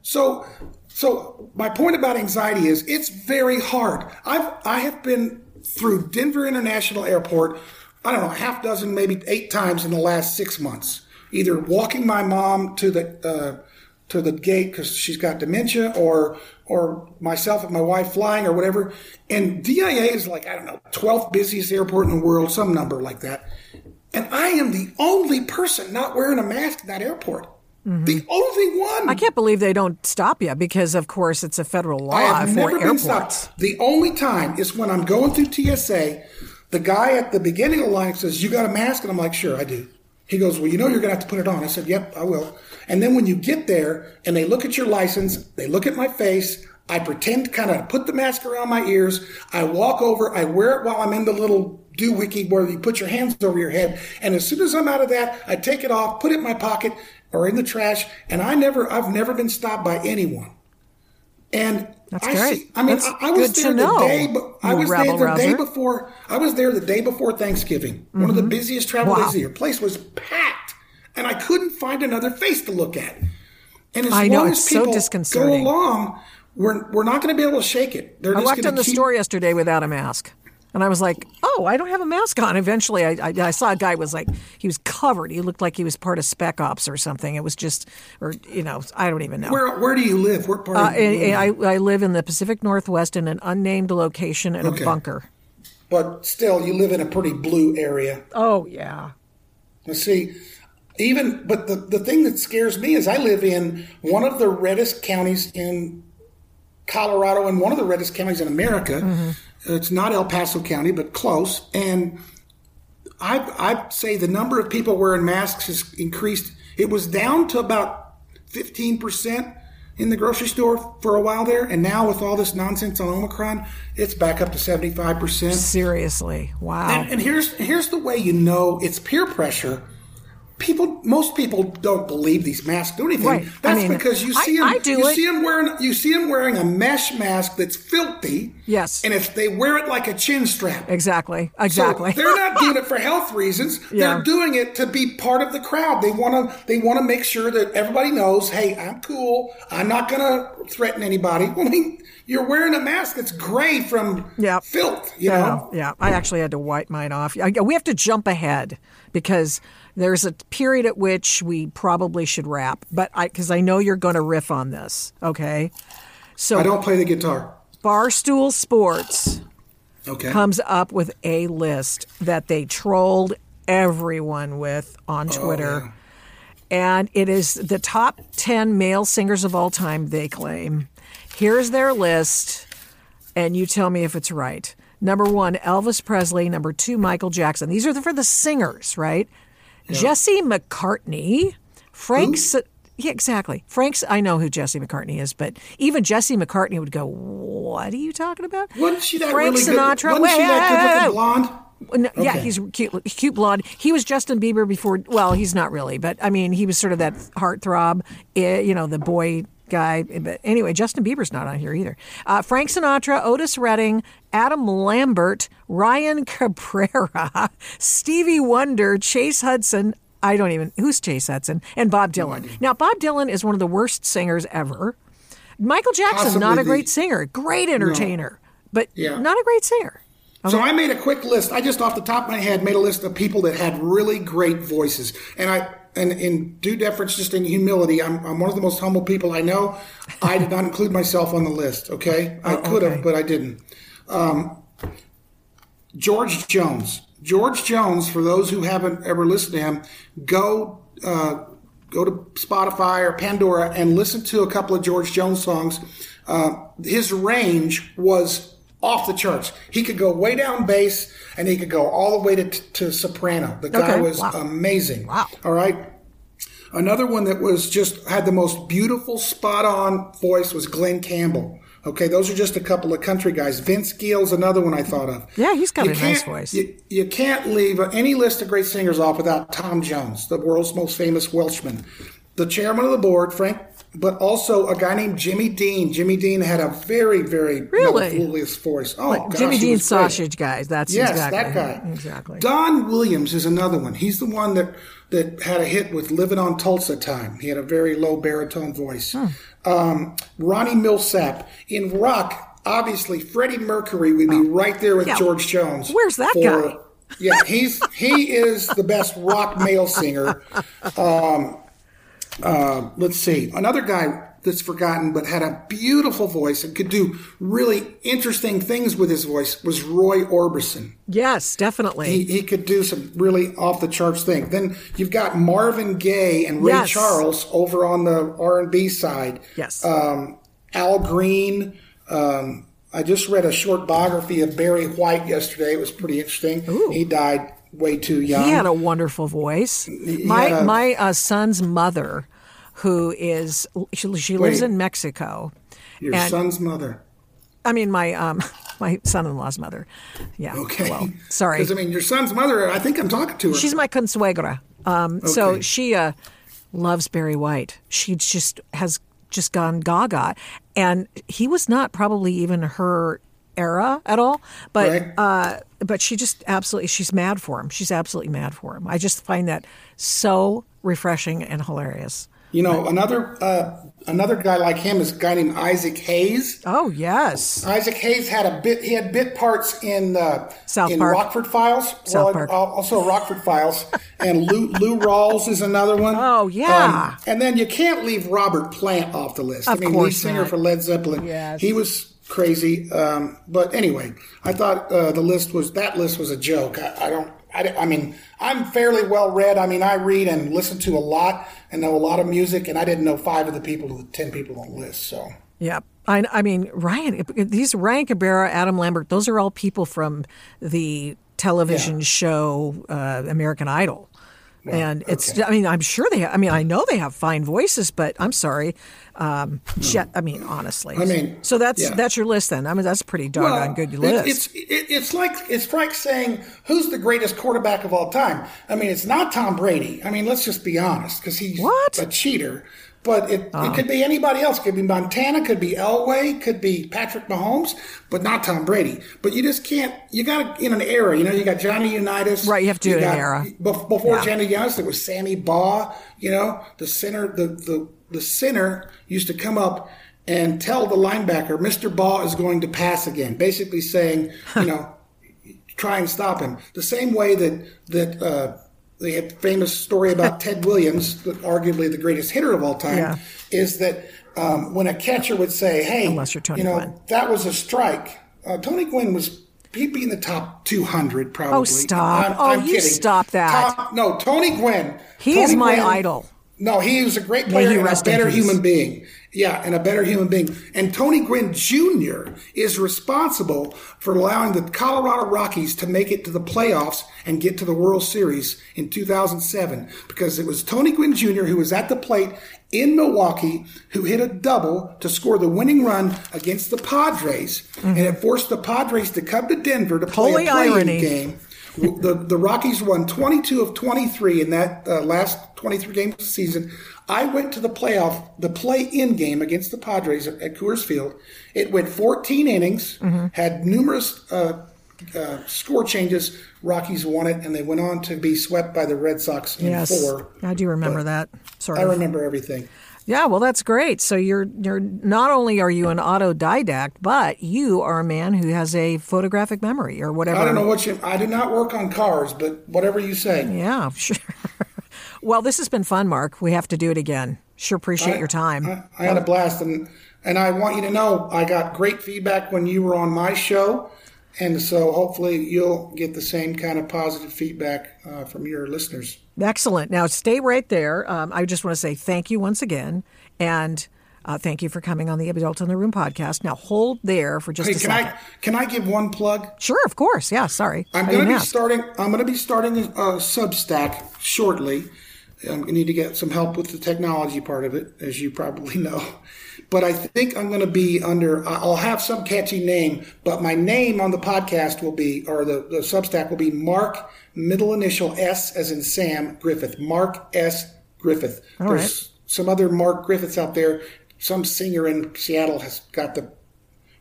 So, so my point about anxiety is it's very hard. I've, I have been through Denver International Airport, I don't know, a half dozen, maybe eight times in the last six months either walking my mom to the uh, to the gate because she's got dementia, or or myself and my wife flying or whatever. And DIA is like I don't know, twelfth busiest airport in the world, some number like that. And I am the only person not wearing a mask in that airport. Mm-hmm. The only one. I can't believe they don't stop you because, of course, it's a federal law I have for never airports. Been stopped. The only time is when I'm going through TSA. The guy at the beginning of the line says, "You got a mask?" And I'm like, "Sure, I do." He goes, Well, you know, you're going to have to put it on. I said, Yep, I will. And then when you get there and they look at your license, they look at my face, I pretend kind of put the mask around my ears. I walk over, I wear it while I'm in the little doohickey where you put your hands over your head. And as soon as I'm out of that, I take it off, put it in my pocket or in the trash. And I never, I've never been stopped by anyone. And That's I great. See, I mean, That's I, I was there the know, day. But I was there the day before. I was there the day before Thanksgiving. One of the busiest travel Mm-hmm. Wow. days of the year. Place was packed, and I couldn't find another face to look at. And as I long it's as so people go disconcerting. along, we're we're not going to be able to shake it. They're I walked in the keep. store yesterday without a mask. And I was like, oh, I don't have a mask on. Eventually, I, I, I saw a guy was like, he was covered. He looked like he was part of Spec Ops or something. It was just, or, you know, I don't even know. Where where do you live? What part? Uh, of the I, I, I live in the Pacific Northwest in an unnamed location in Okay. a bunker. But still, you live in a pretty blue area. Oh, yeah. Let's see. Even, but the, the thing that scares me is I live in one of the reddest counties in Colorado and one of the reddest counties in America. It's not El Paso County, but close. And I, I say the number of people wearing masks has increased. It was down to about 15% in the grocery store for a while there. And now with all this nonsense on Omicron, it's back up to 75%. Seriously. Wow. And, and here's here's the way you know it's peer pressure. People, most people don't believe these masks do anything. Right. I That's mean, because you I- see them. I do you it. see them wearing. You see them wearing a mesh mask that's filthy. Yes. And if they wear it like a chin strap. exactly. Exactly. So they're not doing it for health reasons. Yeah. They're doing it to be part of the crowd. They want to. They want to make sure that everybody knows. Hey, I'm cool. I'm not going to threaten anybody. I mean, you're wearing a mask that's gray from Yep. filth. You yeah, know. yeah. I actually had to wipe mine off. I- We have to jump ahead because there's a period at which we probably should wrap. But I, because I know you're going to riff on this. Okay. So I don't play the guitar. Barstool Sports Okay. comes up with a list that they trolled everyone with on oh, Twitter. And it is the top 10 male singers of all time, they claim. Here's their list, and you tell me if it's right. Number one, Elvis Presley. Number two, Michael Jackson. These are for the singers, right? Jesse McCartney, Frank. Si- yeah, exactly. Frank's. I know who Jesse McCartney is, but even Jesse McCartney would go, "What are you talking about?" Wasn't she that Frank really Sinatra. good? Wasn't she that good blonde? no, Yeah, he's cute, cute blonde. He was Justin Bieber before. Well, he's not really, but I mean, he was sort of that heartthrob, eh, you know, the boy guy. But anyway, Justin Bieber's not on here either. Uh, Frank Sinatra, Otis Redding, Adam Lambert, Ryan Cabrera, Stevie Wonder, Chase Hudson. I don't even who's Chase Hudson and Bob Dylan. Now, Bob Dylan is one of the worst singers ever. Michael Jackson, Possibly not a the- great singer, great entertainer, but Yeah. not a great singer. So I made a quick list. I just off the top of my head made a list of people that had really great voices. And I and in due deference, just in humility, I'm, I'm one of the most humble people I know. I did not include myself on the list. Okay, I could have, but I didn't. Um, George Jones. George Jones. For those who haven't ever listened to him, go uh, go to Spotify or Pandora and listen to a couple of George Jones songs. Uh, his range was off the charts. He could go way down bass and he could go all the way to, to soprano. The guy Okay. was Wow. amazing. Wow. All right. Another one that was just had the most beautiful spot on voice was Glen Campbell. Okay, those are just a couple of country guys. Vince Gill's another one I thought of. Yeah, he's got You a nice voice. You, you can't leave any list of great singers off without Tom Jones, the world's most famous Welshman, the chairman of the board, Frank, but also a guy named Jimmy Dean. Jimmy Dean had a very, very Really? melodious voice. Oh, Like gosh, Jimmy he Dean's was great. sausage guys. That's Yes, exactly that guy. Exactly. Don Williams is another one. He's the one that that had a hit with "Living on Tulsa Time." He had a very low baritone voice. Hmm. Um, Ronnie Milsap in rock. Obviously, Freddie Mercury would be right there with Oh. Yeah. George Jones. Where's that guy? Yeah, he's he is the best rock male singer. Um, uh, let's see, another guy that's forgotten but had a beautiful voice and could do really interesting things with his voice was Roy Orbison. yes, definitely. He, he could do some really off the charts things. Then you've got Marvin Gaye and Ray Yes. Charles over on the R and B side. Yes. Um, Al Green. Um, I just read a short biography of Barry White yesterday. It was pretty interesting. He died way too young. he had a wonderful voice. My a- my uh, son's mother, who is she, she lives Wait. in Mexico. Your and- son's mother. I mean, my um my son-in-law's mother. Yeah. Okay. Well, sorry. Because I mean, your son's mother. I think I'm talking to her. She's my consuegra. Um, okay. So she uh, loves Barry White. She just has just gone gaga. And he was not probably even her era at all, but Right. uh, but she just absolutely she's mad for him. She's absolutely mad for him. I just find that so refreshing and hilarious. You know, another uh, another guy like him is a guy named Isaac Hayes. Oh yes, Isaac Hayes had a bit. He had bit parts in uh, South in Park. Rockford Files. South Park. Also, Rockford Files, and Lou, Lou Rawls is another one. Oh, yeah. Um, and then you can't leave Robert Plant off the list. Of I mean, lead singer for Led Zeppelin. Yes. He was crazy. Um, but anyway, I thought uh, the list was that list was a joke. I, I don't. I, I mean, I'm fairly well read. I mean, I read and listen to a lot and know a lot of music, and I didn't know five of the people, the ten people on the list. So. Yep. I, I mean, Ryan, these Ryan Cabrera, Adam Lambert, those are all people from the television Yeah. show uh, American Idol. And it's, okay. I mean, I'm sure they, ha- I mean, I know they have fine voices, but I'm sorry. Um, Jet, I mean, honestly. I mean, so that's, yeah. that's your list then. I mean, that's a pretty doggone good it- list. It's it, it's like it's like saying who's the greatest quarterback of all time. I mean, it's not Tom Brady. I mean, let's just be honest, because he's What? a cheater. But it, it could be anybody else. It Could be Montana. Could be Elway. Could be Patrick Mahomes. But not Tom Brady. But you just can't. You got to in an era. You know, you got Johnny Unitas. Right, you have to do it in an got- era. Before Yeah. Johnny Unitas, there was Sammy Baugh. You know, the center. The the the center used to come up and tell the linebacker, "Mr. Baugh is going to pass again," basically saying, you know, try and stop him. The same way that that uh, had famous story about Ted Williams, the- arguably the greatest hitter of all time, Yeah. is that um, when a catcher would say, "Hey, Unless you're Tony you know, Gwynn. that was a strike," uh, Tony Gwynn was. He'd be in the top 200 probably. Oh, stop. Oh, you stop that. Top- no, Tony Gwynn. He Tony is my Gwynn- idol. No, he was a great player he and a better human being. Yeah, and a better human being. And Tony Gwynn Jr. is responsible for allowing the Colorado Rockies to make it to the playoffs and get to the World Series in 2007 because it was Tony Gwynn Jr. who was at the plate in Milwaukee who hit a double to score the winning run against the Padres. And it forced the Padres to come to Denver to play Holy a play-in irony. game. The, the Rockies won 22 of 23 in that uh, last 23 games of the season. I went to the playoff, the play-in game against the Padres at, at Coors Field. It went 14 innings, Mm-hmm. had numerous uh, uh, score changes. Rockies won it, and they went on to be swept by the Red Sox in yes. four. I do remember that. Sort I remember everything. Yeah, well, that's great. So you're you're not only are you an autodidact, but you are a man who has a photographic memory or whatever. I don't know what you. I do not work on cars, but whatever you say. Yeah, sure. well, this has been fun, Mark. We have to do it again. Sure, appreciate your time. I, I had a blast, and and I want you to know I got great feedback when you were on my show, and so hopefully you'll get the same kind of positive feedback uh, from your listeners. Excellent. Now, stay right there. Um, I just want to say thank you once again, and uh, thank you for coming on the Adult in the Room podcast. Now, hold there for just Hey, a can second. I can I give one plug? Sure, of course. Yeah, sorry. I'm going to be ask. starting. I'm going to be starting a, a Substack shortly. I'm going to need to get some help with the technology part of it, as you probably know. But I think I'm going to be under. I'll have some catchy name, but my name on the podcast will be, or the, the Substack will be Mark middle initial S as in Sam Griffith. Mark S Griffith. All There's some other Mark Griffiths out there. Some singer in Seattle has got the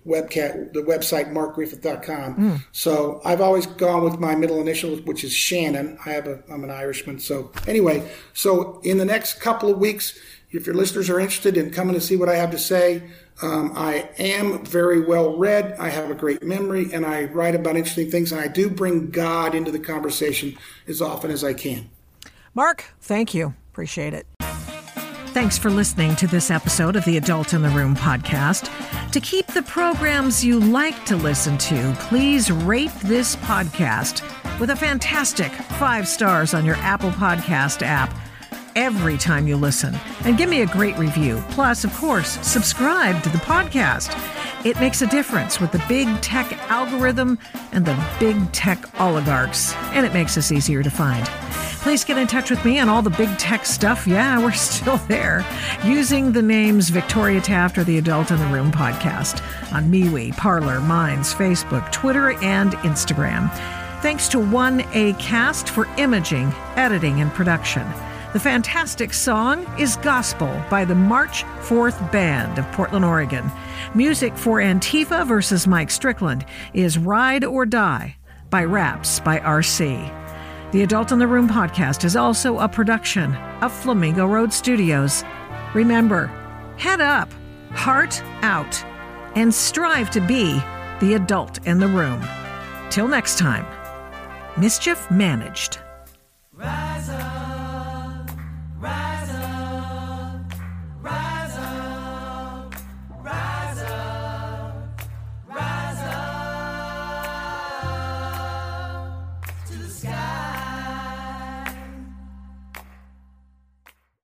webcat the website markgriffith.com. Hmm. So I've always gone with my middle initial, which is Shannon. I have a I'm an Irishman. So anyway, so in the next couple of weeks, if your listeners are interested in coming to see what I have to say, um, I am very well read. I have a great memory, and I write about interesting things. And I do bring God into the conversation as often as I can. Mark, thank you. Appreciate it. Thanks for listening to this episode of the Adult in the Room podcast. To keep the programs you like to listen to, please rate this podcast with a fantastic five stars on your Apple Podcast app every time you listen. And give me a great review. Plus, of course, subscribe to the podcast. It makes a difference with the big tech algorithm and the big tech oligarchs, and it makes us easier to find. Please get in touch with me on all the big tech stuff. Yeah, we're still there. Using the names Victoria Taft or the Adult in the Room podcast on MeWe, Parler, Minds, Facebook, Twitter, and Instagram. Thanks to 1A Cast for imaging, editing, and production. The fantastic song is Gospel by the March 4th Band of Portland, Oregon. Music for Antifa versus Mike Strickland is Ride or Die by Raps by RC. The Adult in the Room podcast is also a production of Flamingo Road Studios. Remember, head up, heart out, and strive to be the adult in the room. Till next time, mischief managed.